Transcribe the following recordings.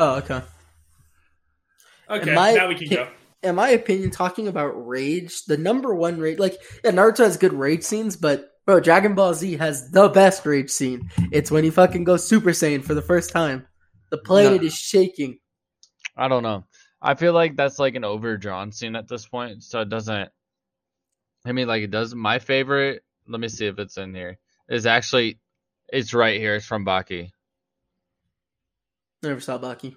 Oh, okay. Okay, my- now we can go. in my opinion, talking about rage, the number one rage, like yeah, Naruto has good rage scenes, but bro, Dragon Ball Z has the best rage scene. It's when he fucking goes Super Saiyan for the first time. The planet No. is shaking. I don't know. I feel like that's like an overdrawn scene at this point, so it doesn't. I mean, like it does. My favorite. Let me see if it's in here. Is actually, it's right here. It's from Baki. Never saw Baki.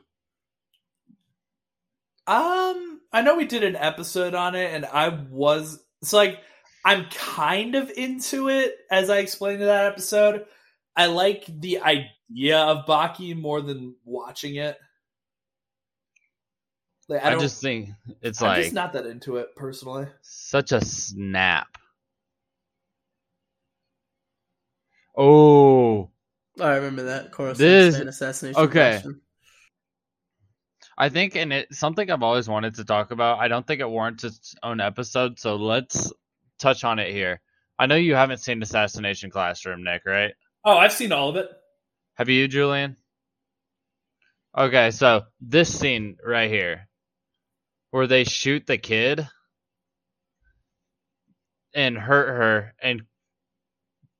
Um, I know we did an episode on it, and I was it's like I'm kind of into it as I explained in that episode. I like the idea of Baki more than watching it. Like, I, I, just think it's I'm like just not that into it personally. such a snap. Oh, Oh, I remember that. Coruscant This- Saiyan assassination. okay. question. I think, and it's something I've always wanted to talk about. I don't think it warrants its own episode, so let's touch on it here. I know you haven't seen Assassination Classroom, Nick, right? Oh, I've seen all of it. Have you, Julian? Okay, so this scene right here, where they shoot the kid and hurt her, and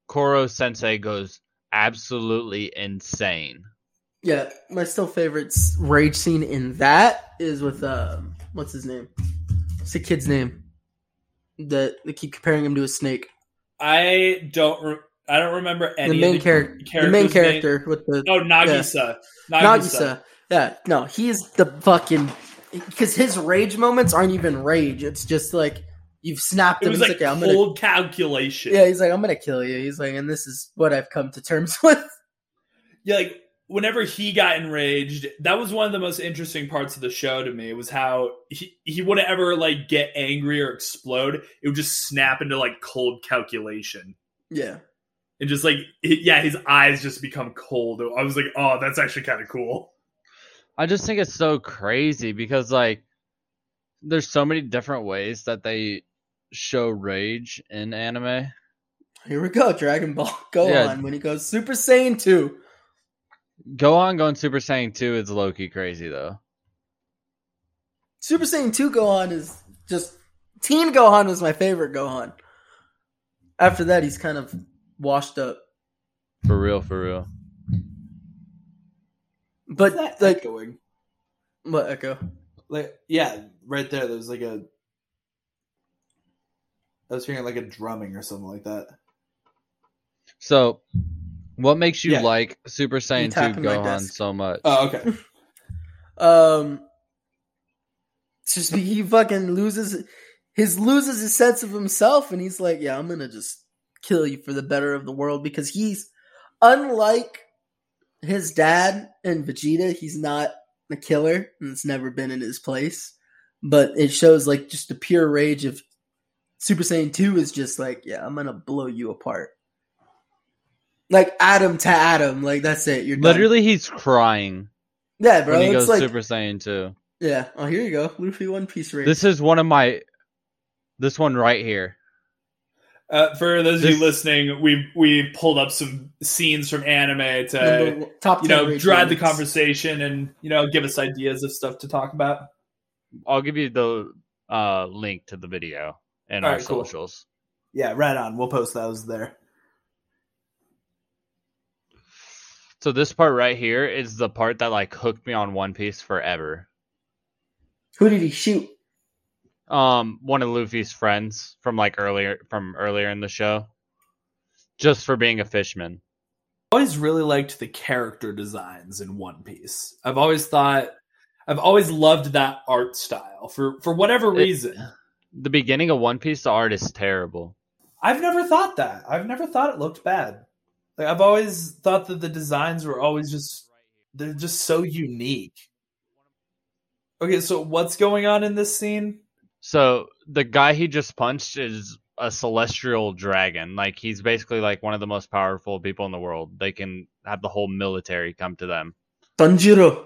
Koro Sensei goes absolutely insane. Yeah, my still favorite rage scene in that is with um, what's his name? It's the kid's name? That they keep comparing him to a snake. I don't. Re- I don't remember any the main character, the main characters' name. character with the Oh, Nagisa. Nagisa. Nagisa. Yeah, no, he's the fucking because his rage moments aren't even rage. It's just like you've snapped him. It him. was He's like like, yeah, I'm gonna. cold calculation. Yeah, he's like, I'm gonna kill you. He's like, and this is what I've come to terms with. yeah, like whenever he got enraged, that was one of the most interesting parts of the show to me. Was how he he wouldn't ever like get angry or explode. It would just snap into like cold calculation. Yeah, And just like it- yeah, his eyes just become cold. I was like, oh, that's actually kind of cool. I just think it's so crazy because like there's so many different ways that they show rage in anime. here we go. Dragon Ball. Go Yeah. on when he goes Super Saiyan two. Gohan going Super Saiyan 2 is low key crazy though. Super Saiyan 2 Gohan is just Teen Gohan was my favorite Gohan. After that, he's kind of washed up. For real, for real. But That like, echoing. what Echo? Like yeah, right there. There's like a. I was hearing like a drumming or something like that. So, what makes you Yeah. like Super Saiyan 2 tapping my Gohan so much? Oh, okay. Um, it's just he fucking loses his loses his sense of himself, and he's like, "Yeah, I'm gonna just kill you for the better of the world," because he's unlike his dad and Vegeta. He's not a killer, and it's never been in his place. But it shows like just the pure rage of Super Saiyan Two is just like, "Yeah, I'm gonna blow you apart." Like atom to atom, like that's it. You're done. Literally, he's crying yeah, bro. when he goes like Super Saiyan 2. Yeah. Oh, here you go. Luffy One Piece rage. This is one of my. This one right here. Uh, for those of you listening, we we pulled up some scenes from anime to Number one- top you know rage drive the conversation and you know give us ideas of stuff to talk about. I'll give you the uh, link to the video and our Alright, cool. socials. Yeah, right on. We'll post those there. So this part right here is the part that like hooked me on One Piece forever. Who did he shoot? Um, one of Luffy's friends from like earlier from earlier in the show, just for being a fishman. I've always really liked the character designs in One Piece. I've always thought I've always loved that art style for for whatever It- reason. The beginning of One Piece, the art is terrible. I've never thought that. I've never thought it looked bad. Like I've always thought that the designs were always just they're just so unique. Okay, so what's going on in this scene? So the guy he just punched is a celestial dragon. Like he's basically like one of the most powerful people in the world. They can have the whole military come to them. Tanjiro.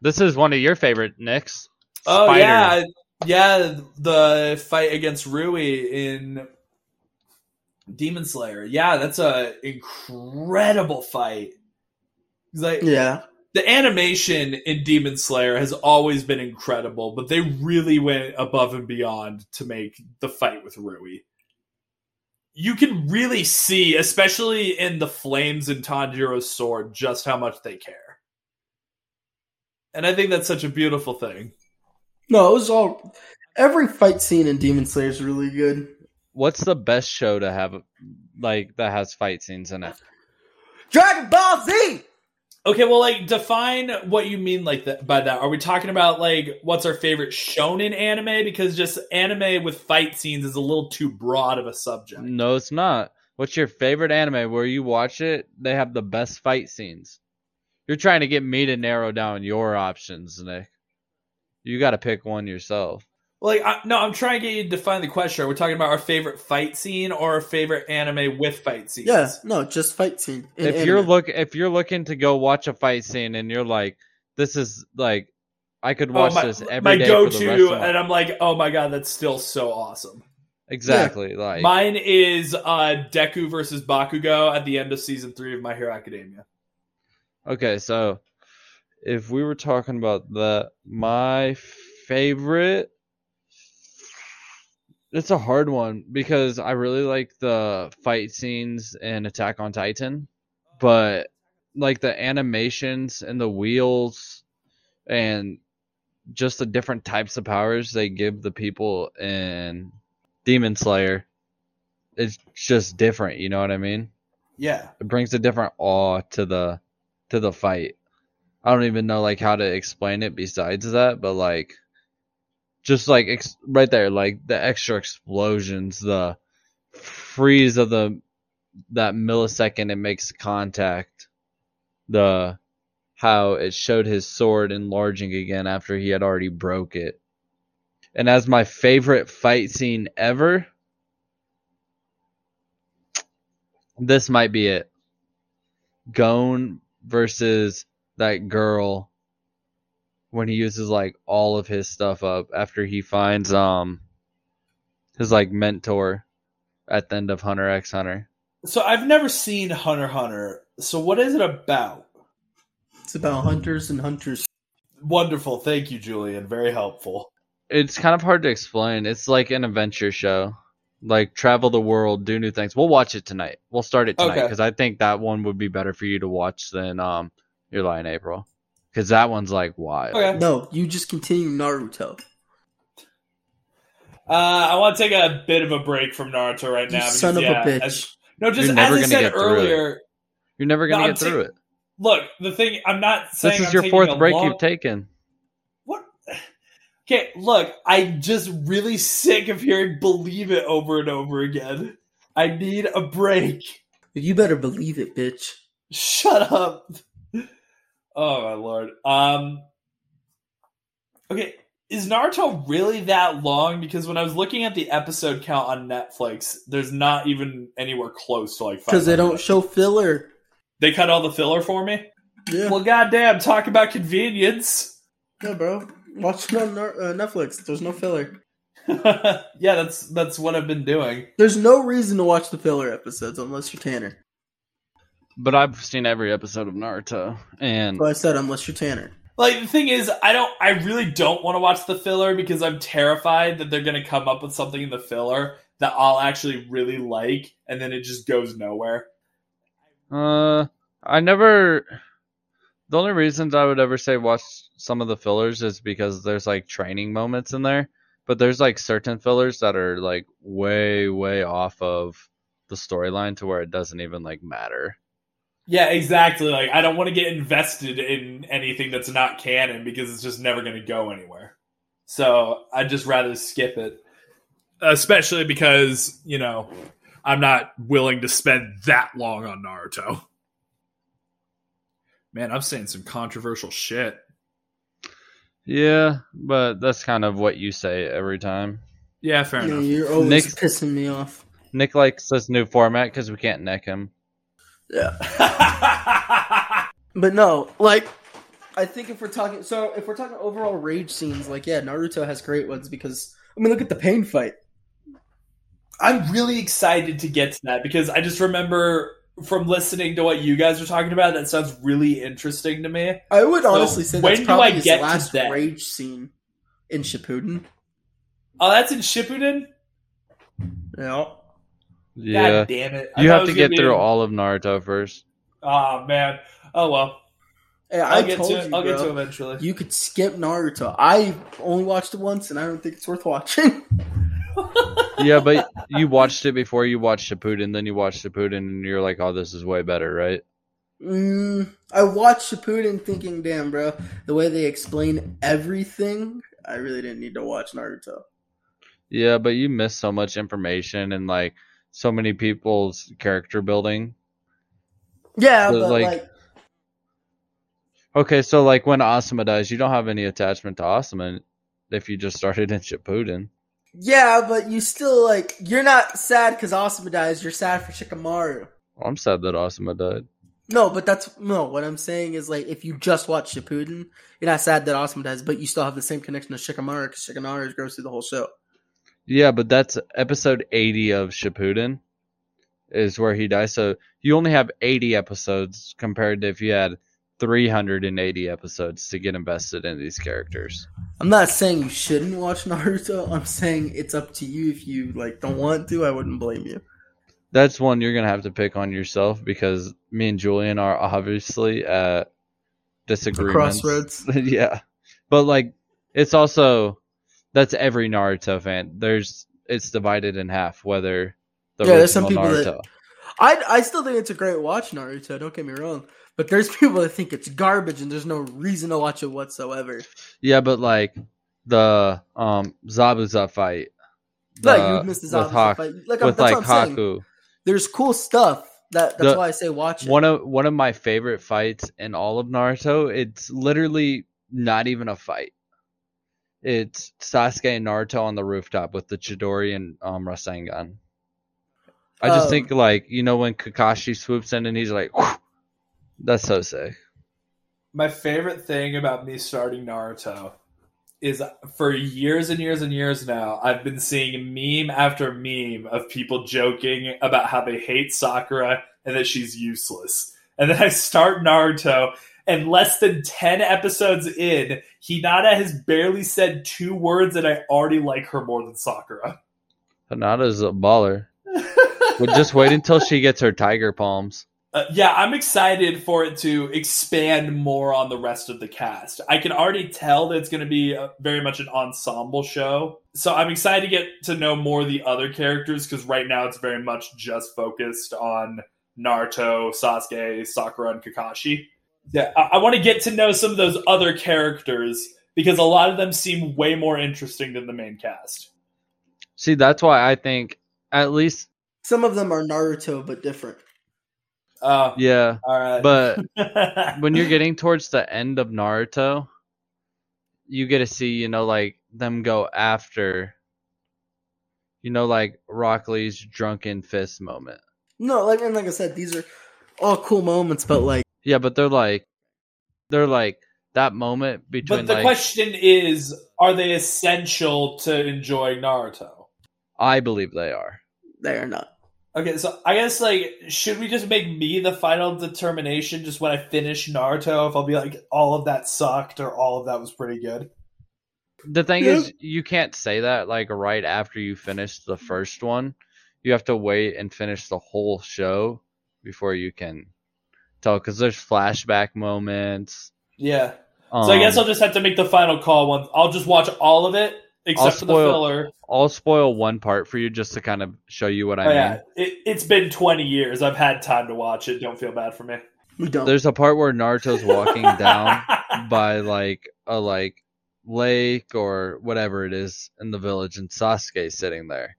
This is one of your favorite Nicks. Oh Spider. yeah, yeah, the fight against Rui in Demon Slayer. Yeah, that's a incredible fight. Like, Yeah. the animation in Demon Slayer has always been incredible, but they really went above and beyond to make the fight with Rui. You can really see, especially in the flames in Tanjiro's sword, just how much they care. And I think that's such a beautiful thing. No, it was all every fight scene in Demon Slayer is really good. What's the best show to have like that has fight scenes in it? Dragon Ball Z. Okay, well, like define what you mean like that by that. Are we talking about like what's our favorite shonen anime? Because just anime with fight scenes is a little too broad of a subject. No, it's not. What's your favorite anime where you watch it? They have the best fight scenes. You're trying to get me to narrow down your options, Nick. You got to pick one yourself. Like, I, no, I'm trying to get you to define the question. We're we talking about our favorite fight scene or our favorite anime with fight scenes? Yeah, no, just fight scene. if anime. you're look if you're looking to go watch a fight scene and you're like, this is like, I could Oh, watch my, this every my day go for the rest of to, my and I'm like, oh my god, that's still so awesome. exactly like Mine is uh, Deku versus Bakugo at the end of season three of My Hero Academia. Okay, so if we were talking about the my favorite it's a hard one because I really like the fight scenes in Attack on Titan, but like the animations and the wheels and just the different types of powers they give the people in Demon Slayer it's just different, you know what I mean? Yeah. it brings a different awe to the to the fight. I don't even know like how to explain it besides that, but like just like ex- right there, like the extra explosions, the freeze of the that millisecond it makes contact, the how it showed his sword enlarging again after he had already broke it. And as my favorite fight scene ever, this might be it. Gon versus that girl when he uses like all of his stuff up after he finds um his like mentor at the end of Hunter X Hunter. So I've never seen Hunter Hunter. So what is it about? it's about hunters and hunters. Wonderful. Thank you, Julian. Very helpful. It's kind of hard to explain. It's like an adventure show. Like travel the world, do new things. We'll watch it tonight. We'll start it tonight Okay. because I think that one would be better for you to watch than um Your Lie in April. Because that one's like wild. Okay. No, you just continue Naruto. Uh, I want to take a bit of a break from Naruto right You now. son of a bitch. as- no, just You're never as I gonna said get through it. earlier. You're never gonna No, get I'm through ta- it. Look, the thing I'm not saying This is I'm your fourth break long- you've taken. What? Okay, look, I'm just really sick of hearing "believe it" over and over again. I need a break. You better believe it, bitch. Shut up. Oh my lord. Um. Okay, is Naruto really that long? Because when I was looking at the episode count on Netflix, there's not even anywhere close to like. Because they don't show filler. They cut all the filler for me. Yeah. Well, goddamn, talk about convenience. yeah, bro. Watch it on uh, Netflix. There's no filler. yeah, that's that's what I've been doing. There's no reason to watch the filler episodes unless you're Tanner. But I've seen every episode of Naruto, and So I said unless you're Tanner. Like the thing is, I don't. I really don't want to watch the filler because I'm terrified that they're going to come up with something in the filler that I'll actually really like, and then it just goes nowhere. uh, I never. The only reasons I would ever say watch some of the fillers is because there's like training moments in there, but there's like certain fillers that are like way, way off of the storyline to where it doesn't even like matter. Yeah, exactly. Like I don't want to get invested in anything that's not canon because it's just never going to go anywhere. So I'd just rather skip it, especially because you know I'm not willing to spend that long on Naruto. Man, I'm saying some controversial shit. Yeah, but that's kind of what you say every time. Yeah, fair Yeah, enough. you're always Nick- pissing me off. Nick likes this new format because we can't neck him. Yeah. But no, like I think if we're talking so if we're talking overall rage scenes, like yeah, Naruto has great ones because I mean look at the pain fight. I'm really excited to get to that because I just remember from listening to what you guys are talking about, that sounds really interesting to me. I would So, honestly say when that's do I get to last that? rage scene in Shippuden. Oh, that's in Shippuden. Yeah. Yeah. God damn it! I You thought have to get through in- all of Naruto first. Oh man. Oh well. Hey, I'll I get told to you. I'll bro. get to eventually. You could skip Naruto. I only watched it once, and I don't think it's worth watching. Yeah, but you watched it before you watched Shippuden, then you watched Shippuden, and you're like, "Oh, this is way better," right? Mm, I watched Shippuden thinking, damn, bro, the way they explain everything, I really didn't need to watch Naruto. Yeah, but you miss so much information and like so many people's character building. Yeah, But, but like- like, Okay, so like when Asuma dies, you don't have any attachment to Asuma if you just started in Shippuden. yeah, but you still like, you're not sad because Asuma dies. You're sad for Shikamaru. I'm sad that Asuma died. No, but that's no. What I'm saying is like, if you just watch Shippuden, you're not sad that Asuma dies, but you still have the same connection to Shikamaru because Shikamaru goes through the whole show. Yeah, but that's episode 80 of Shippuden is where he dies. So you only have 80 episodes compared to if you had 380 episodes to get invested in these characters. I'm not saying you shouldn't watch Naruto. I'm saying it's up to you. If you like don't want to, I wouldn't blame you. That's one you're going to have to pick on yourself because me and Julian are obviously at disagreements. crossroads. yeah. But like it's also that's every Naruto fan. There's it's divided in half whether the Yeah, there's some people Naruto. that- I I still think it's a great watch, Naruto. Don't get me wrong, but there's people that think it's garbage and there's no reason to watch it whatsoever. Yeah, but like the um Zabuza fight. No, the- you missed the Zabuza Hak- fight. Like with like I'm saying. Haku. There's cool stuff. That that's The- why I say watch it. One of one of my favorite fights in all of Naruto. It's literally not even a fight. It's Sasuke and Naruto on the rooftop with the Chidori and um Rasengan. I just Um, think like you know when Kakashi swoops in and he's like, that's so sick. My favorite thing about me starting Naruto is for years and years and years now, I've been seeing meme after meme of people joking about how they hate Sakura and that she's useless. And then I start Naruto, and less than 10 episodes in, Hinata has barely said two words, and I already like her more than Sakura. Hinata's a baller. But just wait until she gets her tiger palms. Uh, yeah, I'm excited for it to expand more on the rest of the cast. I can already tell that it's going to be a, very much an ensemble show. So I'm excited to get to know more of the other characters because right now it's very much just focused on Naruto, Sasuke, Sakura, and Kakashi. Yeah, I, I want to get to know some of those other characters because a lot of them seem way more interesting than the main cast. See, that's why I think at least Some of them are Naruto, but different. Oh, yeah. all right. But when you're getting towards the end of Naruto, you get to see, you know, like them go after, you know, like Rock Lee's drunken fist moment. No, like and like I said, these are all cool moments, but like Yeah, but they're like, they're like that moment between but the like question is, are they essential to enjoy Naruto? I believe they are. they are not. Okay, so I guess like, should we just make me the final determination just when I finish Naruto? If I'll be like, all of that sucked or all of that was pretty good. The thing Yeah. is, you can't say that like right after you finish the first one. You have to wait and finish the whole show before you can tell. Because there's flashback moments. Yeah. So I guess um, I'll just have to make the final call once. I'll just watch all of it except I'll for the filler. I'll spoil one part for you just to kind of show you what I Oh, mean. yeah, it, it's been twenty years. I've had time to watch it. Don't feel bad for me. Don't. There's a part where Naruto's walking down by like a like lake or whatever it is in the village, and Sasuke's sitting there,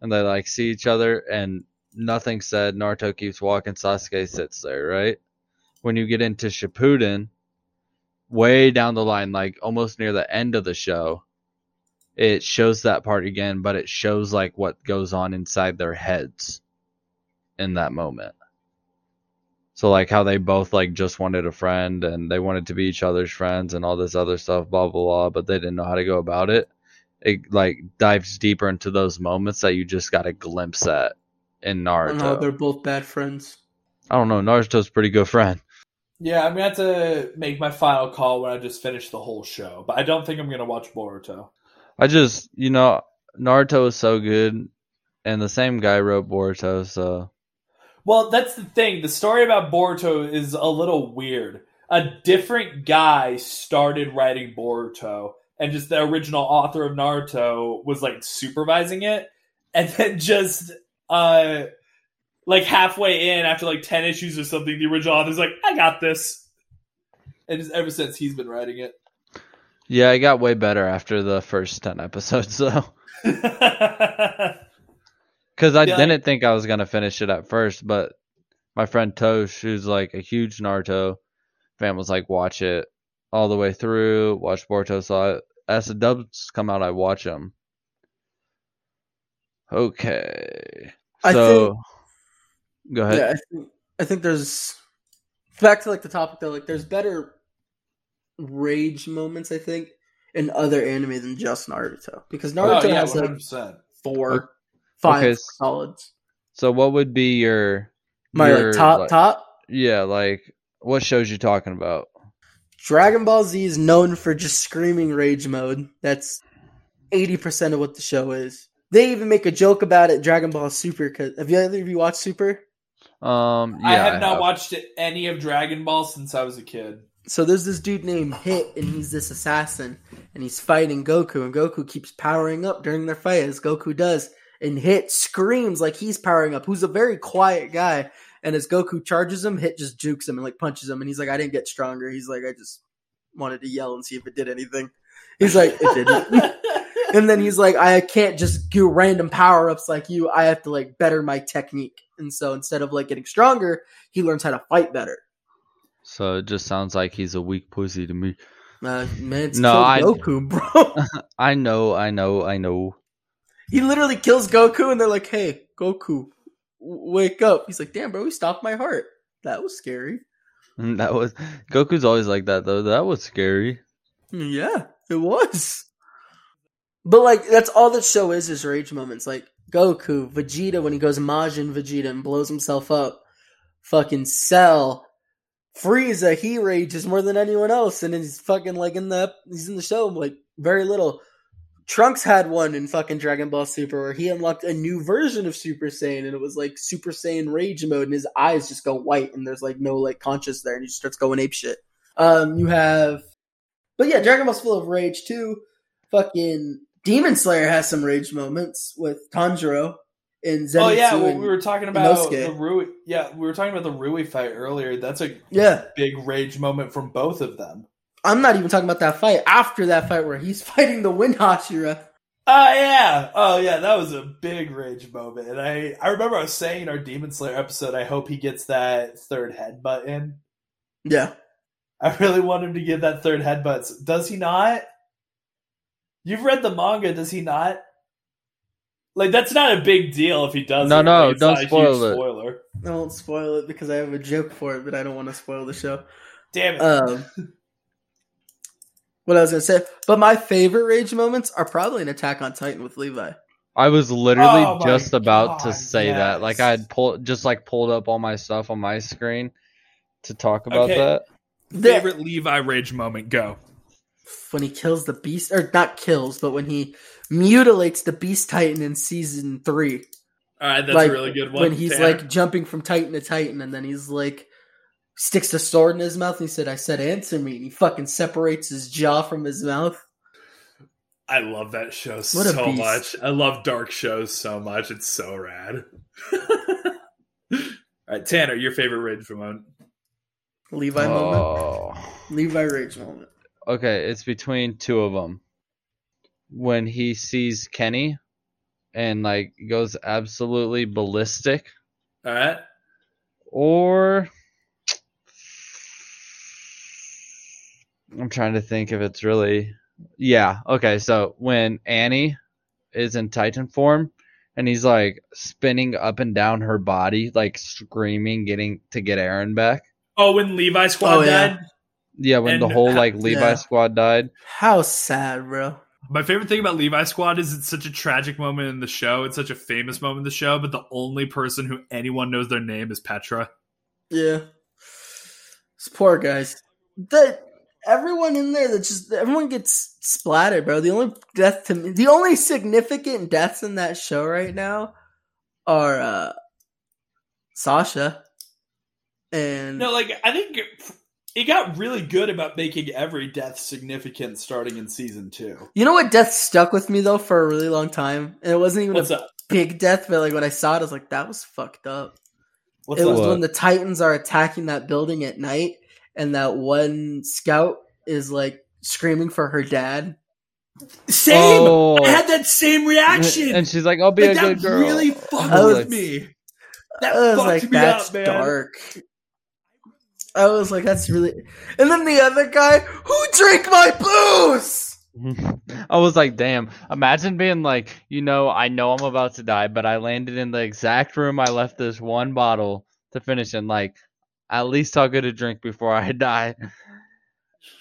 and they like see each other, and nothing said. Naruto keeps walking. Sasuke sits there, right? When you get into Shippuden, way down the line, like almost near the end of the show, it shows that part again, but it shows like what goes on inside their heads in that moment. So like how they both like just wanted a friend and they wanted to be each other's friends and all this other stuff, blah blah blah, but they didn't know how to go about it. It like dives deeper into those moments that you just got a glimpse at And how Naruto. they're both bad friends. I don't know. Naruto's a pretty good friend. Yeah, I'm gonna have to make my final call when I just finish the whole show, but I don't think I'm gonna watch Boruto. I just, you know, Naruto is so good, and the same guy wrote Boruto, so Well, that's the thing. The story about Boruto is a little weird. A different guy started writing Boruto, and just the original author of Naruto was like supervising it, and then just uh like halfway in, after like ten issues or something, the original author's like, "I got this," and just ever since he's been writing it. yeah, it got way better after the first ten episodes, though. Because I Yeah, didn't think I was gonna finish it at first, but my friend Tosh, who's like a huge Naruto fan, was like, "Watch it all the way through. Watch Boruto." So I, as the dubs come out, I watch them. Okay, I so go ahead. Yeah, I think, I think there's back to like the topic though. Like, there's better rage moments. I think in other anime than just Naruto because oh, Naruto oh yeah, has like hundred percent. four, five Okay, s- solids. So what would be your My your, like top like- top Yeah, like what shows you talking about? Dragon Ball Z is known for just screaming rage mode. That's eighty percent of what the show is. They even make a joke about it. Dragon Ball Super. Cause have you either of you watched Super? Um, yeah, I have not watched any of Dragon Ball since I was a kid. So there's this dude named Hit, and he's this assassin, and he's fighting Goku, and Goku keeps powering up during their fight, as Goku does, and Hit screams like he's powering up, who's a very quiet guy, and as Goku charges him, Hit just jukes him and like punches him, and he's like, I didn't get stronger. He's like, I just wanted to yell and see if it did anything. He's like, it didn't. and then he's like, I can't just do random power ups like you. I have to like better my technique. And so instead of like getting stronger, he learns how to fight better. So it just sounds like he's a weak pussy to me. Uh, man, it's No, I- Goku, bro. I know, I know, I know. he literally kills Goku, and they're like, "Hey, Goku, w- wake up!" He's like, "Damn, bro, he stopped my heart. That was scary." That was Goku's always like that though. That was scary. Yeah, it was. But like, that's all that show is is rage moments. Like Goku, Vegeta when he goes Majin Vegeta and blows himself up. Fucking Cell, Frieza, he rages more than anyone else, and he's fucking like in the he's in the show like very little. Trunks had one in fucking Dragon Ball Super where he unlocked a new version of Super Saiyan, and it was like Super Saiyan Rage mode, and his eyes just go white, and there's like no like conscious there, and he just starts going ape shit. Um, you have, but yeah, Dragon Ball's full of rage too. Fucking Demon Slayer has some rage moments with Tanjiro and Zenitsu. oh yeah, well, we were talking about Inosuke. the Rui. Yeah, we were talking about the Rui fight earlier. That's a yeah. big rage moment from both of them. I'm not even talking about that fight. After that fight where he's fighting the Wind Hashira. Oh yeah, oh yeah, that was a big rage moment. And I, I remember I was saying in our Demon Slayer episode, I hope he gets that third headbutt in. Yeah. I really want him to get that third headbutt. Does he not? You've read the manga, does he not? Like that's not a big deal if he does. No, no, It's don't spoil it. Spoiler. I won't spoil it because I have a joke for it, but I don't want to spoil the show. Damn it! Um, what I was gonna say, but my favorite rage moments are probably an Attack on Titan with Levi. I was literally Oh just about to God, say that. Like I had pulled just like pulled up all my stuff on my screen to talk about Okay. that. The- Favorite Levi rage moment? Go. When he kills the beast, or not kills, but when he mutilates the Beast Titan in season three. All right, that's like, a really good one. When he's Tanner. like jumping from Titan to Titan, and then he's like sticks the sword in his mouth, and he said, "I said, answer me," and he fucking separates his jaw from his mouth. I love that show What so much. I love dark shows so much. It's so rad. All right, Tanner, your favorite rage moment? Levi moment. Oh. Levi rage moment. Okay, it's between two of them. When he sees Kenny and like goes absolutely ballistic, All right. or I'm trying to think if it's really yeah. Okay, so when Annie is in Titan form and he's like spinning up and down her body, like screaming, getting to get Eren back. Oh, when Levi Squad Oh, yeah. died. Yeah, when the whole like Levi Yeah. squad died. How sad, bro. My favorite thing about Levi Squad is it's such a tragic moment in the show. It's such a famous moment in the show, but the only person who anyone knows their name is Petra. Yeah. It's poor guys. The everyone in there that just everyone gets splattered, bro. The only death to me, the only significant deaths in that show right now are uh Sasha and No, like I think it got really good about making every death significant starting in season two. you know what death stuck with me though for a really long time, and it wasn't even What's a up? big death, but like when I saw it, I was like, that was fucked up. What's it up? was What? when the Titans are attacking that building at night, and that one scout is like screaming for her dad. Same. Oh. I had that same reaction. And she's like, "I'll be like, a that good girl." really fucked I was me. That was fucked like, me that's up, man. dark. I was like, that's really. And then the other guy, who drank my booze? I was like, damn. Imagine being like, you know, I know I'm about to die, but I landed in the exact room I left this one bottle to finish in. Like, at least I'll get a drink before I die.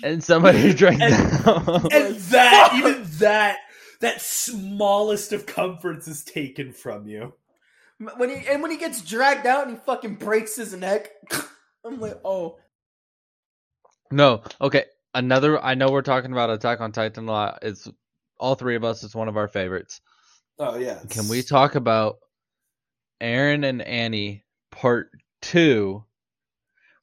And somebody drank And- that. And that, even that, that smallest of comforts is taken from you. When he and when he gets dragged out and he fucking breaks his neck, I'm like, oh, no, okay. Another. I know we're talking about Attack on Titan a lot. It's all three of us. It's one of our favorites. Oh yeah. Can we talk about Eren and Annie part two,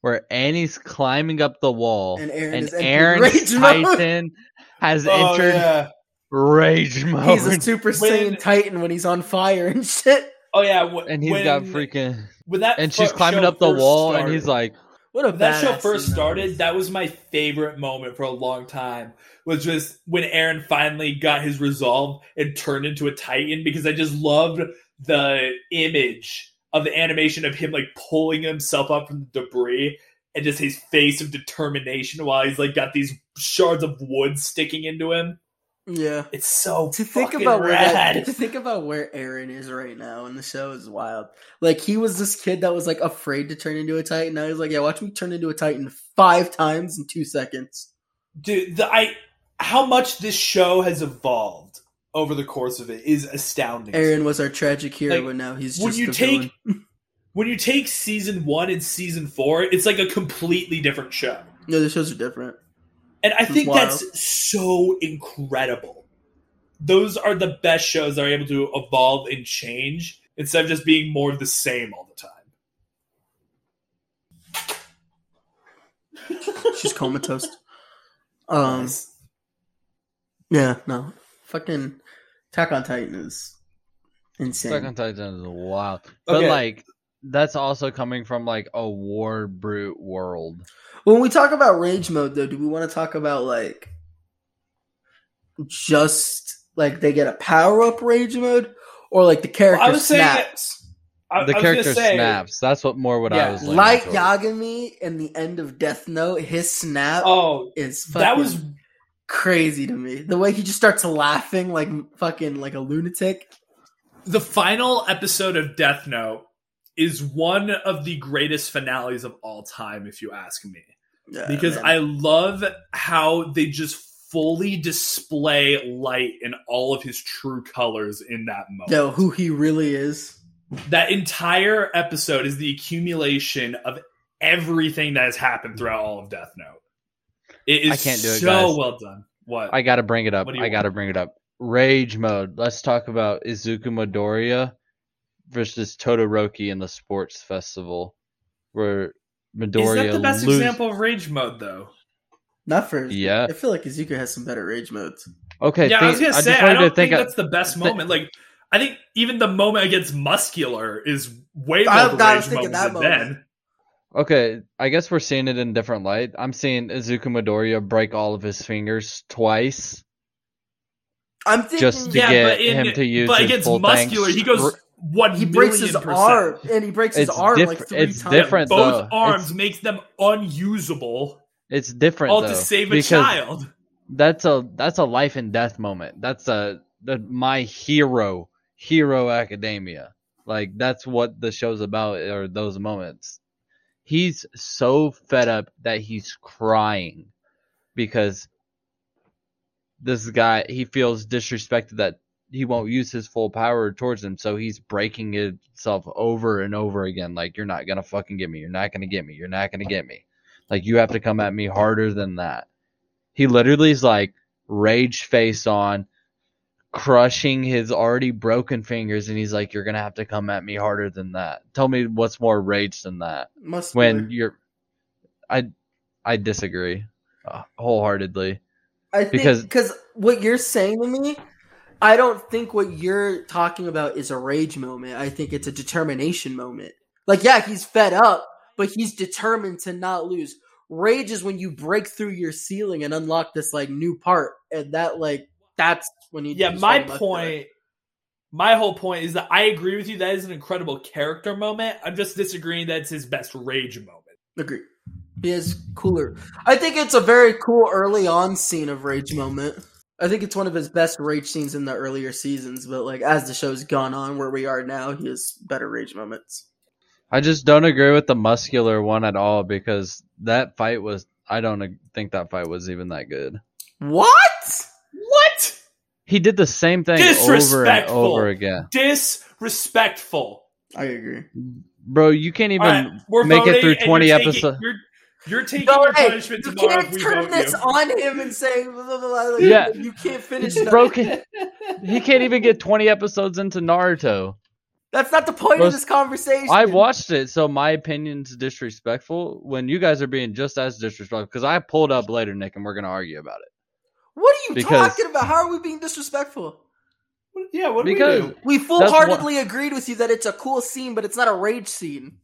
where Annie's climbing up the wall and Eren and is Eren. Titan has Oh entered yeah. rage mode, He's a Super When- Saiyan Titan when he's on fire and shit. Oh yeah. wh- and he's when, got freaking. When that And she's climbing up the wall, and he's like, What a when that show first started, that was my favorite moment for a long time. Was just when Eren finally got his resolve and turned into a Titan because I just loved the image of the animation of him like pulling himself up from the debris and just his face of determination while he's like got these shards of wood sticking into him. Yeah. It's so to think about where that, to think about where Eren is right now in the show is wild. Like he was this kid that was like afraid to turn into a Titan. Now he's like, yeah, watch me turn into a Titan five times in two seconds. dude the i how much this show has evolved over the course of it is astounding Eren was our tragic hero, Like, and now he's when just you take- when you take season one and season four it's like a completely different show No, the shows are different. And i think wild. that's so incredible those are the best shows that are able to evolve and change instead of just being more of the same all the time She's comatose. Um, Nice. yeah, no, fucking Attack on Titan is insane. Attack on Titan is wild, but Okay. like that's also coming from like a war brute world. When we talk about rage mode, though, do we want to talk about like just like they get a power up rage mode, or like the character I was that- snaps? I, The I character say, snaps. That's what more what Yeah, I was leaning Light towards. Yagami in the end of Death Note, his snap oh is fucking that was crazy to me. The way he just starts laughing like fucking like a lunatic. the final episode of Death Note is one of the greatest finales of all time, if you ask me. Yeah, Because man. I love how they just fully display light in all of his true colors in that moment. know who he really is. That entire episode is the accumulation of everything that has happened throughout all of Death Note. It is I can't do it, so guys. well done. What? I gotta bring it up. What do I gotta bring it up. Rage mode. Let's talk about Izuku Midoriya versus Todoroki in the sports festival, where is Midoriya Is that the best lose- example of rage mode, though? Not for Yeah. I feel like Izuku has some better rage modes. Okay, yeah, think- I was gonna say I wanted don't to think, think. that's the best thi- moment. Like, I think even the moment against Muscular is way more I- of a I rage was thinking that than moment. then. okay, I guess we're seeing it in different light. I'm seeing Izuku Midoriya break all of his fingers twice. I'm thinking Just to Yeah, get but in, him to use but his against full Muscular, tank he goes str- one he breaks his percent. arm and he breaks his It's arm like three it's times. different, Both though. arms It's- makes them unusable, It's different all though to save a child. that's a that's a life and death moment. That's a the, my hero, Hero Academia. Like that's what the show's about, are those moments. He's so fed up that he's crying because this guy he feels disrespected that he won't use his full power towards him, so he's breaking itself over and over again. Like you're not gonna fucking get me. You're not gonna get me. You're not gonna get me. Like you have to come at me harder than that. He literally is like rage face on, crushing his already broken fingers, and he's like, "You're gonna have to come at me harder than that." Tell me what's more rage than that Must when you're. I I disagree uh, wholeheartedly. I think because- because what you're saying to me, I don't think what you're talking about is a rage moment. I think it's a determination moment. Like, yeah, he's fed up, but he's determined to not lose. Rage is when you break through your ceiling and unlock this like new part, and that like that's when you. Yeah, my point, my whole point is that I agree with you. That is an incredible character moment. I'm just disagreeing that it's his best rage moment. Agree. He is cooler. I think it's a very cool early on scene of rage moment. I think it's one of his best rage scenes in the earlier seasons, but like as the show's gone on where we are now, he has better rage moments. I just don't agree with the muscular one at all because that fight was. I don't think that fight was even that good. What? What? He did the same thing over and over again, Disrespectful. I agree. bro. You can't even All right, we're make it through twenty episodes. You're, you're taking No, your hey, punishment you tomorrow if can't we turn vote this you. on him and say blah, blah, blah, like, Yeah. you can't finish He's broken. He can't even get twenty episodes into Naruto. That's not the point Most- of this conversation. I watched it, so my opinion's disrespectful when you guys are being just as disrespectful. Because I pulled up later, Nick, and we're gonna argue about it. What are you Because- talking about? How are we being disrespectful? Yeah, what do we do? We full heartedly agreed with you that it's a cool scene, but it's not a rage scene.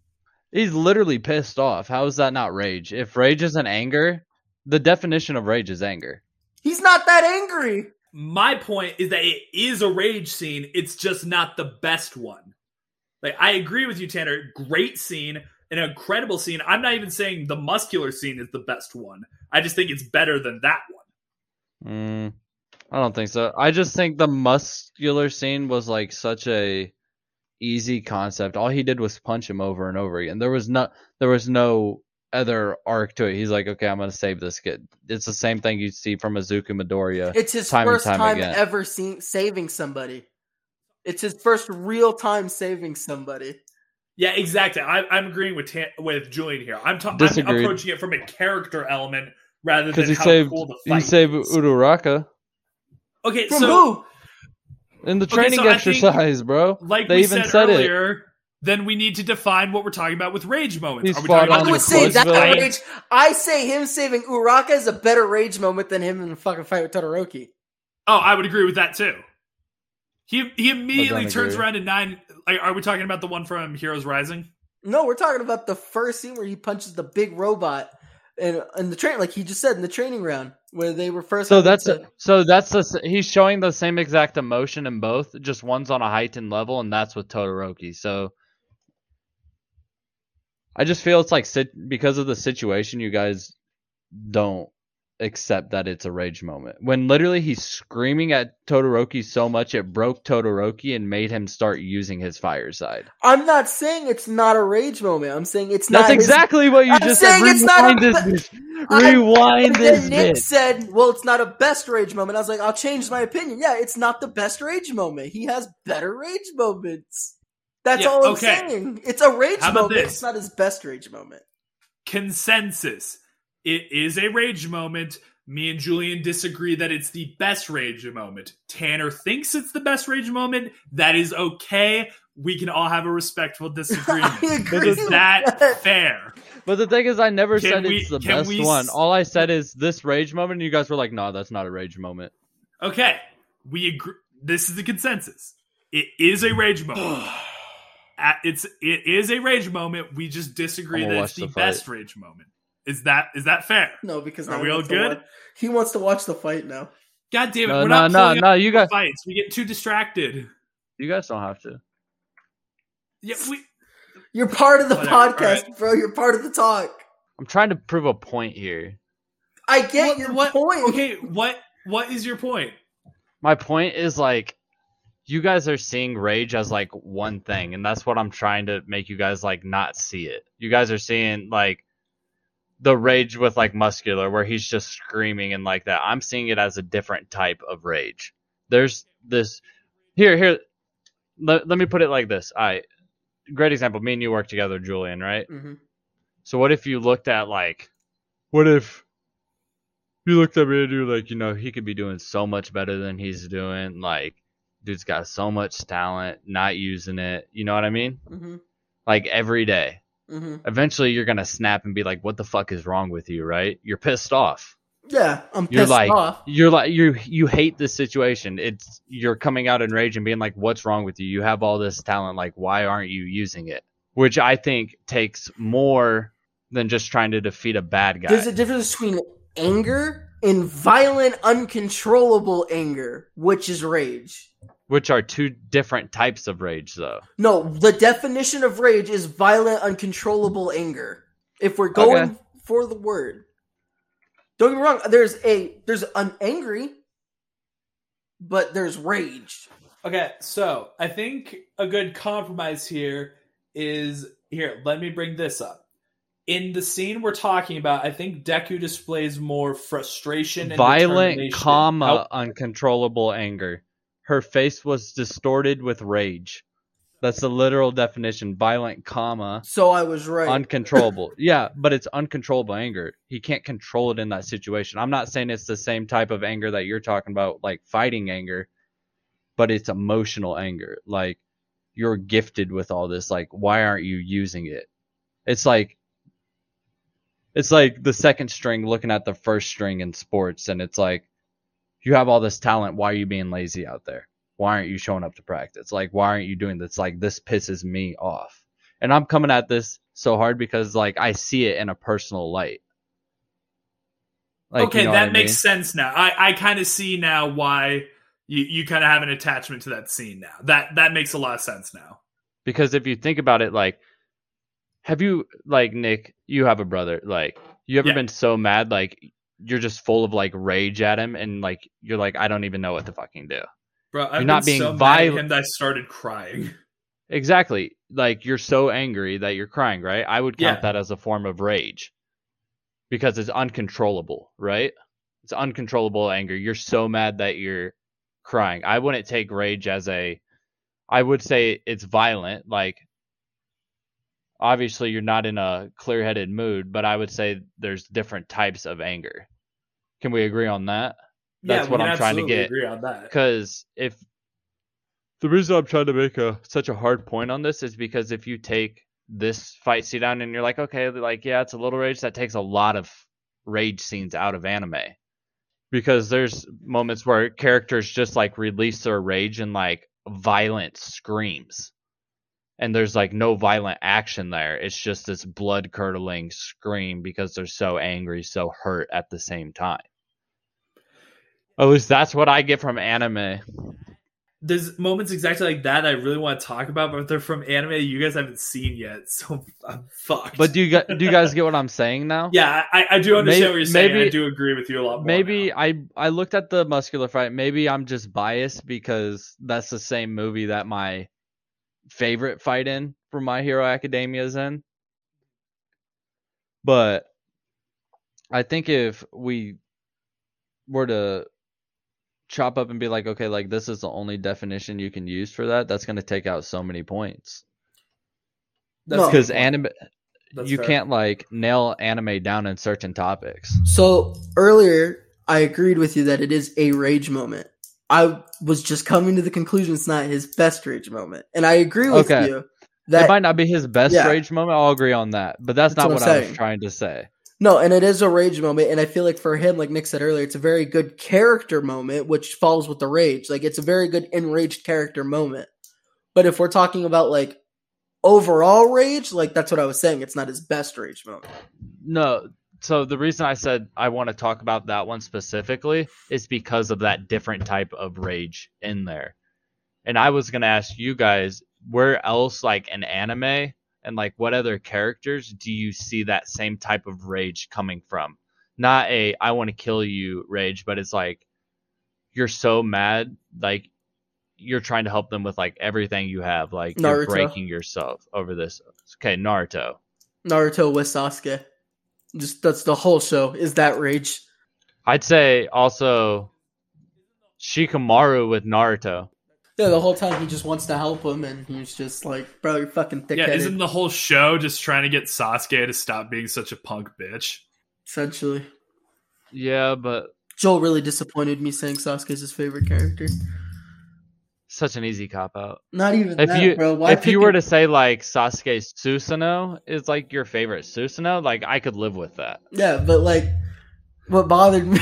He's literally pissed off. How is that not rage? If rage isn't anger, the definition of rage is anger. He's not that angry. My point is that it is a rage scene. It's just not the best one. Like I agree with you, Tanner. Great scene, an incredible scene. I'm not even saying the muscular scene is the best one. I just think it's better than that one. Mm, I don't think so. I just think the muscular scene was like such a easy concept. All he did was punch him over and over again. There was no there was no other arc to it. He's like, okay, I'm gonna save this kid. It's the same thing you see from Izuku Midoriya. It's his Time and first time time ever seeing saving somebody. It's his first real time saving somebody. Yeah, exactly. I, I'm agreeing with Tan- with Julian here. I'm, ta- I'm approaching it from a character element rather than Because he how saved cool the he fight saved is. Uraraka Okay, From so who? In the Okay, training so I think, exercise, bro. like they we even said, said it. earlier, then we need to define what we're talking about with rage moments. He's Are we talking on I about would say that Closeville. rage. I say him saving Uraraka is a better rage moment than him in the fucking fight with Todoroki. Oh, I would agree with that too. He he immediately turns agree. around in nine. Like, are we talking about the one from Heroes Rising? No, we're talking about the first scene where he punches the big robot and in the train, like he just said in the training round where they were first. So that's to- so that's the he's showing the same exact emotion in both, just one's on a heightened level, and that's with Todoroki. So I just feel it's like sit, because of the situation, you guys don't accept that it's a rage moment. When literally he's screaming at Todoroki so much it broke Todoroki and made him start using his fire side. I'm not saying it's not a rage moment. I'm saying it's That's not. his- exactly what you I'm just said. saying it's not a- Rewind this. bitch. I- Rewind this. then Nick bitch. said, "Well, it's not a best rage moment." I was like, "I'll change my opinion." Yeah, it's not the best rage moment. He has better rage moments. That's Yeah, all I'm okay. saying. It's a rage How about moment. this? It's not his best rage moment. Consensus. It is a rage moment. Me and Julian disagree that it's the best rage moment. Tanner thinks it's the best rage moment. That is okay. We can all have a respectful disagreement. I agree is with that that. fair? But the thing is, I never Can said we- it's the best we one. All I said is this rage moment, and you guys were like, "No, that's not a rage moment." Okay. We agree. This is the consensus. It is a rage moment. At- it's it is a rage moment. We just disagree that it's the, the best rage moment. Is that is that fair? No, because Are we all wants good? watch- He wants to watch the fight now. God damn it! No, we're no, not no, no. up You guys, fights. We get too distracted. you guys don't have to. Yeah, we. You're part of the Whatever, podcast, bro. You're part of the talk. I'm trying to prove a point here. I get What, your what- point. Okay, what what is your point? My point is like, you guys are seeing rage as like one thing, and that's what I'm trying to make you guys like not see it. You guys are seeing like the rage with like muscular, where he's just screaming and like that. I'm seeing it as a different type of rage. There's this here here let, let me put it like this. I great example. Me and you work together, Julian, right? hmm So what if you looked at like, what if you looked at me and you're like, you know, he could be doing so much better than he's doing. Like, dude's got so much talent, not using it. You know what I mean? hmm Like every day. Hmm Eventually, you're gonna snap and be like, "What the fuck is wrong with you?" Right? You're pissed off. Yeah, I'm You're pissed like, off. you're like, you you hate this situation. It's you're coming out in rage and being like, "What's wrong with you? You have all this talent. Like, why aren't you using it?" Which I think takes more than just trying to defeat a bad guy. There's a difference between anger and violent, uncontrollable anger, which is rage. Which are two different types of rage, though. No, the definition of rage is violent, uncontrollable anger. If we're going Okay. for the word, don't get me wrong. There's a there's an angry, but there's rage. Okay, so I think a good compromise here is here. Let me bring this up. In the scene we're talking about, I think Deku displays more frustration and Violent, comma, How- uncontrollable anger. Her face was distorted with rage. That's the literal definition. Violent, comma, So I was right. uncontrollable. yeah, but it's uncontrollable anger. He can't control it in that situation. I'm not saying it's the same type of anger that you're talking about, like fighting anger, but it's emotional anger. Like you're gifted with all this. Like, why aren't you using it? It's like it's like the second string looking at the first string in sports, and it's like you have all this talent. Why are you being lazy out there? Why aren't you showing up to practice? Like, why aren't you doing this? Like, this pisses me off. And I'm coming at this so hard because like I see it in a personal light. Like, okay, you know that makes mean? sense now. I, I kind of see now why you, you kind of have an attachment to that scene now. That that makes a lot of sense now. because if you think about it, like, have you like Nick? You have a brother. Like, you ever Yeah. been so mad like you're just full of like rage at him, and like you're like I don't even know what to fucking do. Bro, I've not being so violent- I started crying. Exactly. Like you're so angry that you're crying, right? I would count Yeah. that as a form of rage. Because it's uncontrollable, right? It's uncontrollable anger. You're so mad that you're crying. I wouldn't take rage as a I would say it's violent, like obviously you're not in a clear-headed mood, but I would say there's different types of anger. Can we agree on that? That's yeah, what I'm trying to absolutely get. Agree on that. Because if the reason I'm trying to make a such a hard point on this is because if you take this fight scene down and you're like, okay, like yeah, it's a little rage, that takes a lot of rage scenes out of anime. Because there's moments where characters just like release their rage in like violent screams. And there's like no violent action there. It's just this blood curdling scream because they're so angry, so hurt at the same time. At least that's what I get from anime. There's moments exactly like that I really want to talk about, but they're from anime you guys haven't seen yet, so I'm fucked. But do you do you guys get what I'm saying now? yeah, I, I do understand Maybe- what you're saying. maybe- I do agree with you a lot more. Maybe now. I I looked at the muscular fight. Maybe I'm just biased because that's the same movie that my favorite fight in from My Hero Academia is in. But I think if we were to chop up and be like, okay, like this is the only definition you can use for that, that's going to take out so many points. That's No. Because good anime, That's you fair. can't like nail anime down in certain topics. So earlier, I agreed with you that it is a rage moment. I was just coming to the conclusion it's not his best rage moment, and I agree with Okay. you it that might not be his best yeah. rage moment. I'll agree on that, but that's, That's not what what, I'm was trying to say. no, and it is a rage moment, and I feel like for him, like Nick said earlier, it's a very good character moment, which falls with the rage. Like it's a very good enraged character moment. But if we're talking about like overall rage, like that's what I was saying, it's not his best rage moment. No, so the reason I said I want to talk about that one specifically is because of that different type of rage in there. And I was gonna ask you guys where else, like an anime, and like what other characters do you see that same type of rage coming from? Not a I want to kill you rage, but it's like you're so mad, like you're trying to help them with like everything you have, like you're breaking yourself over this. Okay, Naruto. Naruto with Sasuke, just that's the whole show. Is that rage? I'd say also Shikamaru with Naruto. Yeah, the whole time he just wants to help him, and he's just like, "Bro, you're fucking thick Yeah, isn't the whole show just trying to get Sasuke to stop being such a punk bitch? Essentially, Yeah, but Joel really disappointed me saying Sasuke's his favorite character. Such an easy cop out. Not even If that, you bro. Why if you were a- to say like Sasuke Susanoo is like your favorite Susanoo, like I could live with that. yeah, but like, what bothered me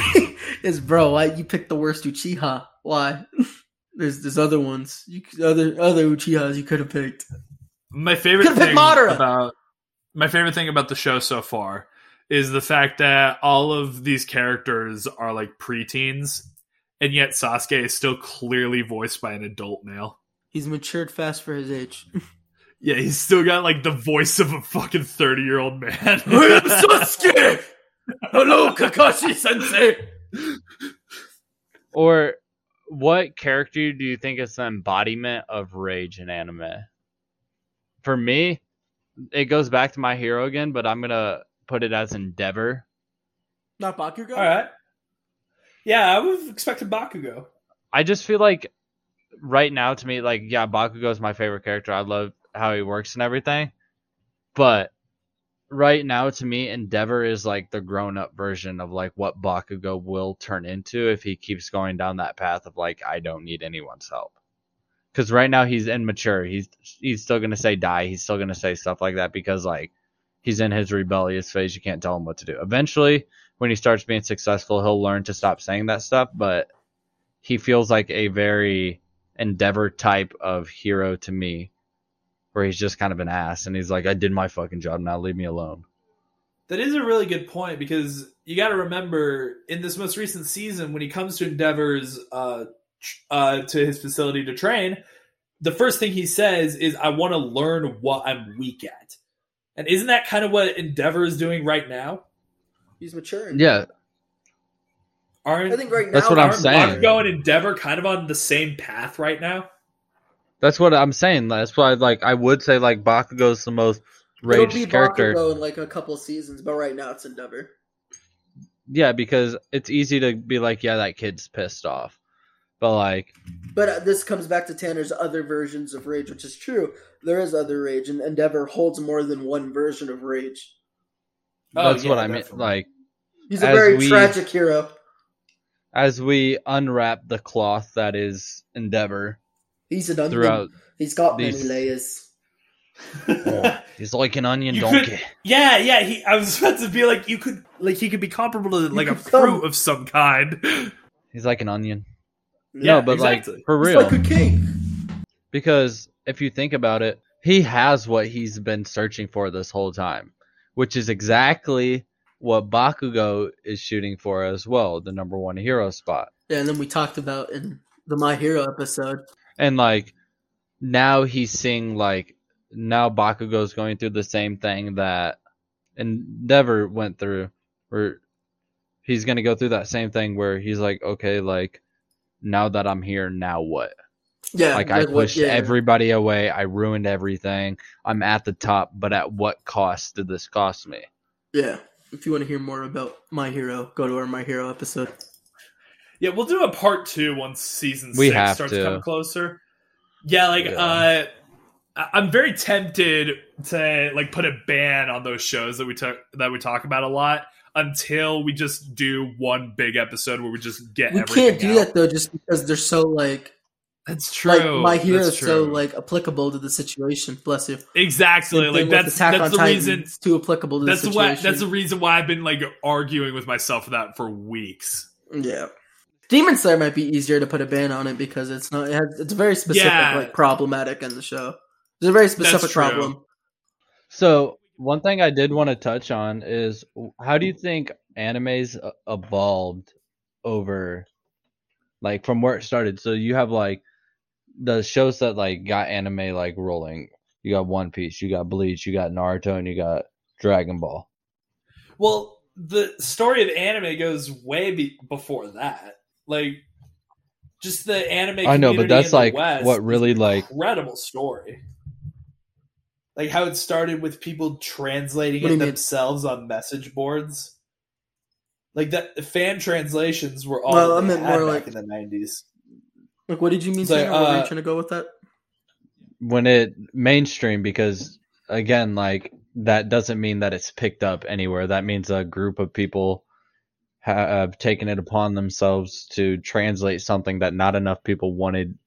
is, bro, why you picked the worst Uchiha? Why? there's there's other ones, you could- other other Uchihas you could have picked. My favorite Could've thing Madara. about my favorite thing about the show so far is the fact that all of these characters are like preteens, and yet Sasuke is still clearly voiced by an adult male. He's matured fast for his age. Yeah, he's still got like the voice of a fucking thirty year old man. I am Sasuke. Hello, Kakashi Sensei. Or what character do you think is the embodiment of rage in anime? For me, it goes back to my hero again, but I'm gonna put it as Endeavor. Not Bakugo. all right. Yeah, I have expected Bakugo. I just feel like right now to me, like yeah, Bakugo is my favorite character. I love how he works and everything, but right now to me, Endeavor is like the grown-up version of like what Bakugo will turn into if he keeps going down that path of like I don't need anyone's help. Because right now he's immature. He's he's still gonna say die. He's still gonna say stuff like that because like he's in his rebellious phase. You can't tell him what to do. Eventually, when he starts being successful, he'll learn to stop saying that stuff. But he feels like a very endeavor type of hero to me where he's just kind of an ass and he's like i did my fucking job now leave me alone That is a really good point because you got to remember in this most recent season when he comes to Endeavor's uh, uh, to his facility to train, the first thing he says is, "I want to learn what I'm weak at." And isn't that kind of what Endeavor is doing right now? He's maturing. yeah Aren't I think right now That's what I'm aren't saying. Bakugo and Endeavor kind of on the same path right now? that's what i'm saying that's why like i would say like bakugo's the most It'll be character Bakugo in like a couple seasons, but right now it's Endeavor. yeah because it's easy to be like yeah that kid's pissed off but like But uh, this comes back to Tanner's other versions of rage, which is true. There is other rage, and Endeavor holds more than one version of rage. Oh, that's yeah, what i mean like He's a very we- tragic hero. as we unwrap the cloth that is endeavor He's an onion. He's got these- many layers. oh, he's like an onion You donkey could- yeah, yeah. He, I was about to be like, you could, like, he could be comparable to like a come- fruit of some kind. he's like an onion Yeah, no but exactly. like for He's real like a king. because if you think about it, he has what he's been searching for this whole time, which is exactly what Bakugo is shooting for as well, the number one hero spot. Yeah, and then we talked about in the My Hero episode. And like now he's seeing like now Bakugo's going through the same thing that Endeavor went through, where he's gonna go through that same thing where he's like, okay, like now that I'm here, now what? Yeah, like I what- pushed yeah. everybody away. I ruined everything. I'm at the top, but at what cost did this cost me? Yeah, if you want to hear more about My Hero, go to our My Hero episode. Yeah, we'll do a part two once season We six have starts to. to come closer. Yeah, like Yeah. uh I- I'm very tempted to like put a ban on those shows that we took that we talk about a lot until we just do one big episode where we just get We everything can't do out. that though, just because they're so like That's true. like My Hero That's is so like applicable to the situation. Bless you. exactly like that's Attack that's on the Titan, reason It's too applicable to that's the the why, situation. that's the reason why I've been like arguing with myself for that for weeks. Yeah. Demon Slayer might be easier to put a ban on it because it's not. It has, it's very specific, Yeah. like problematic in the show. There's a very specific true. problem. So one thing I did want to touch on is how do you think animes uh, evolved over, like from where it started? So you have like the shows that like got anime like rolling. You got One Piece, you got Bleach, you got Naruto, and you got Dragon Ball. Well, the story of anime goes way be- before that. Like, just the anime. I know, but that's like West what is really like incredible story. Like how it started with people translating What it you mean? themselves on message boards. Like that, fan translations were all Well, I meant more back like- in the nineties. Like, what did you mean? So, Sam? Where were you uh, trying to go with that? when it mainstream because again like that doesn't mean that it's picked up anywhere that means a group of people have taken it upon themselves to translate something that not enough people wanted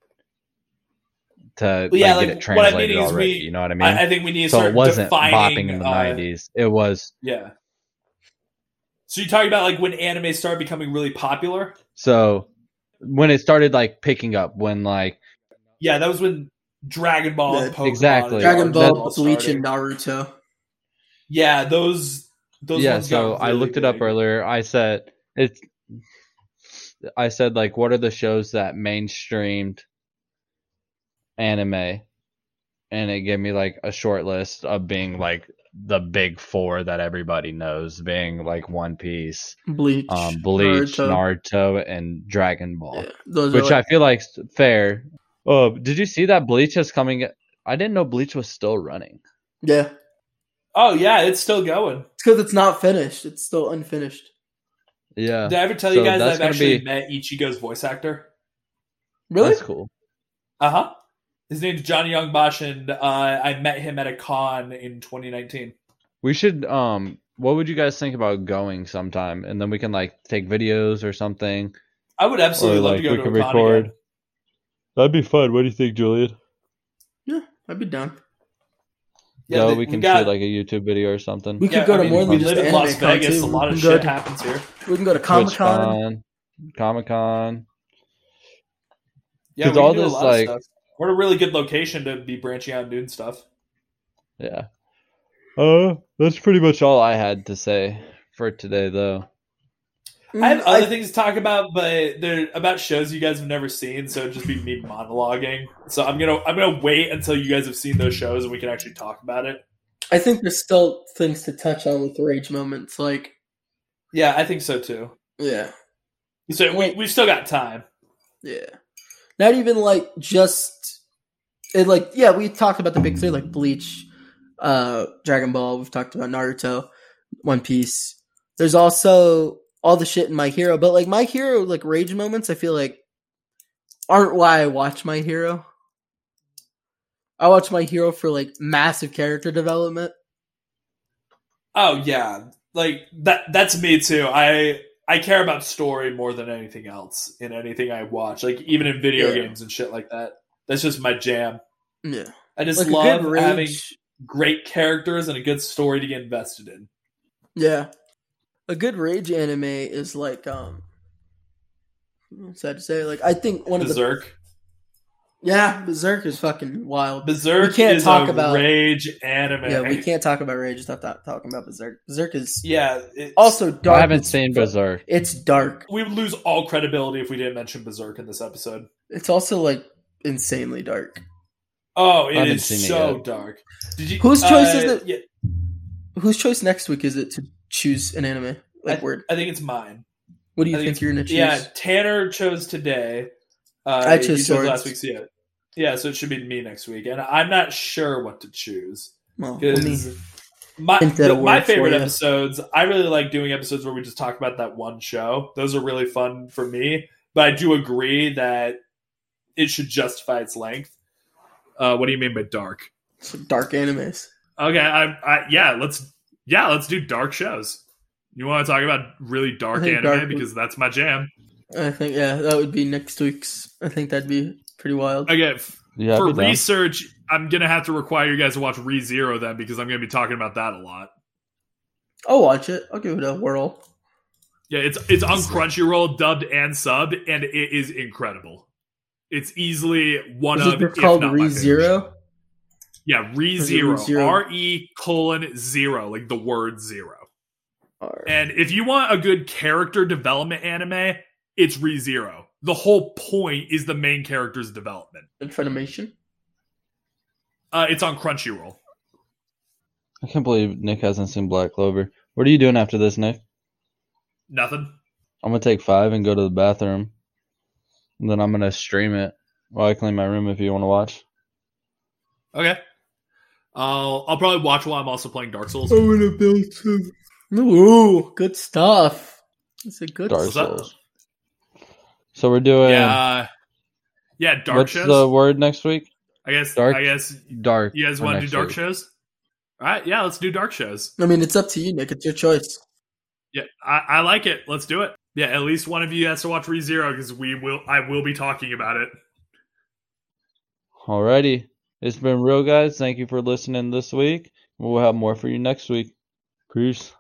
to Well, yeah, like, like, get it translated already we- you know what i mean I, I think we need to so start it wasn't defining, bopping in the uh, 90s it was Yeah. So you're talking about like when anime started becoming really popular? so when it started like picking up when like Yeah, that was when Dragon Ball, and Yeah, Pokemon, exactly. Dragon Ball, Bleach, started. and Naruto. Yeah, those those yeah ones so got i really looked it up earlier i said it's i said like what are the shows that mainstreamed anime and it gave me like a short list of being like the big four that everybody knows being like one piece Bleach, um bleach Naruto. naruto, and dragon ball Yeah, those which like, i feel like fair oh did you see that bleach is coming i didn't know bleach was still running yeah. Oh yeah, it's still going. It's because it's not finished. It's still unfinished. yeah Did I ever tell So you guys that's I've actually be- met Ichigo's voice actor? Really? that's cool Uh huh. His name's Johnny Yong Bosch, and uh, I met him at a con in 2019. We should um what would you guys think about going sometime and then we can like take videos or something. I would absolutely or love like to go we to could a con record. again. That'd be fun. What do you think, Julian? Yeah, I'd be down. Yeah, Yeah, they- we we can got- shoot like a YouTube video or something. We could Yeah, go I to mean, more we than just live in Las con, Vegas. too. A lot of we can go shit to, happens here. We can go to Comic Con. Comic Con. Yeah, 'Cause we all can do a this, lot like- of stuff. We're in a really good location to be branching out and doing stuff. Yeah. Uh, that's pretty much all I had to say for today, though. I have Mm, other things to talk about, but they're about shows you guys have never seen, so it'd just be me monologuing. So I'm gonna I'm gonna wait until you guys have seen those shows and we can actually talk about it. I think there's still things to touch on with rage moments. Like, Yeah, I think so too. yeah, So we we've still got time. yeah. Not even like just it. Like, yeah, we talked about the big three, like Bleach, uh, Dragon Ball. We've talked about Naruto, One Piece. There's also all the shit in My Hero, but like My Hero, like rage moments, I feel like aren't why I watch My Hero. I watch My Hero for like massive character development. Oh yeah, like that. That's me too. I I care about story more than anything else in anything I watch. Like even in video Yeah. games and shit like that. That's just my jam. Yeah, I just like love a having great characters and a good story to get invested in. Yeah. A good rage anime is like um sad to say. Like I think one of the Berserk. Yeah, Berserk is fucking wild. Berserk We can't is talk a about- rage anime. Yeah, we can't talk about rage without ta- talking about Berserk. Berserk is Yeah, it's- also dark. I haven't seen Berserk. It's dark. we would lose all credibility if we didn't mention Berserk in this episode. It's also like insanely dark. Oh, it I haven't is it so yet. dark. Did you? Whose choice is uh, it? Yeah, Whose choice next week is it to choose an anime? Like I, word. I think it's mine. What do you I think, think you're gonna choose? Yeah, Tanner chose today. Uh, I you chose Swords. last week. So yeah, yeah. So it should be me next week, and I'm not sure what to choose Well, let me- because my Hint at a the- my favorite episodes. I really like doing episodes where we just talk about that one show. Those are really fun for me. But I do agree that it should justify its length. Uh, what do you mean by dark? some dark animes. Okay, I, I yeah, let's yeah, let's do dark shows. You want to talk about really dark anime dark would- because that's my jam. I think yeah, that would be next week's. I think that'd be pretty wild. Okay, f- Yeah, for be down. research, I'm gonna have to require you guys to watch ReZero then because I'm gonna be talking about that a lot. I'll watch it. I'll give it a whirl. Yeah, it's it's on Crunchyroll, dubbed and subbed, and it is incredible. It's easily one Is of it if called Re my favorite show. ReZero? Yeah, Re it ReZero, ReZero? R E colon zero, like the word zero. Or And if you want a good character development anime, it's Re Zero. The whole point is the main character's development. Funimation? Uh, it's on Crunchyroll. I can't believe Nick hasn't seen Black Clover. What are you doing after this, Nick? Nothing. I'm gonna take five and go to the bathroom, and then I'm gonna stream it while I clean my room. If you want to watch, Okay. I'll I'll probably watch while I'm also playing Dark Souls. Oh, I'm gonna build some. Ooh, good stuff. It's a good Dark What's? Souls. So we're doing. Yeah. Uh, yeah, dark What's shows. the word next week? I guess. dark- I guess Dark. you guys want to do dark week. shows. All right, yeah, let's do dark shows. I mean, it's up to you, Nick. It's your choice. Yeah, I, I like it. Let's do it. Yeah, at least one of you has to watch ReZero because we will. I will be talking about it. Alrighty. It's been real, guys. Thank you for listening this week. We'll have more for you next week. Peace.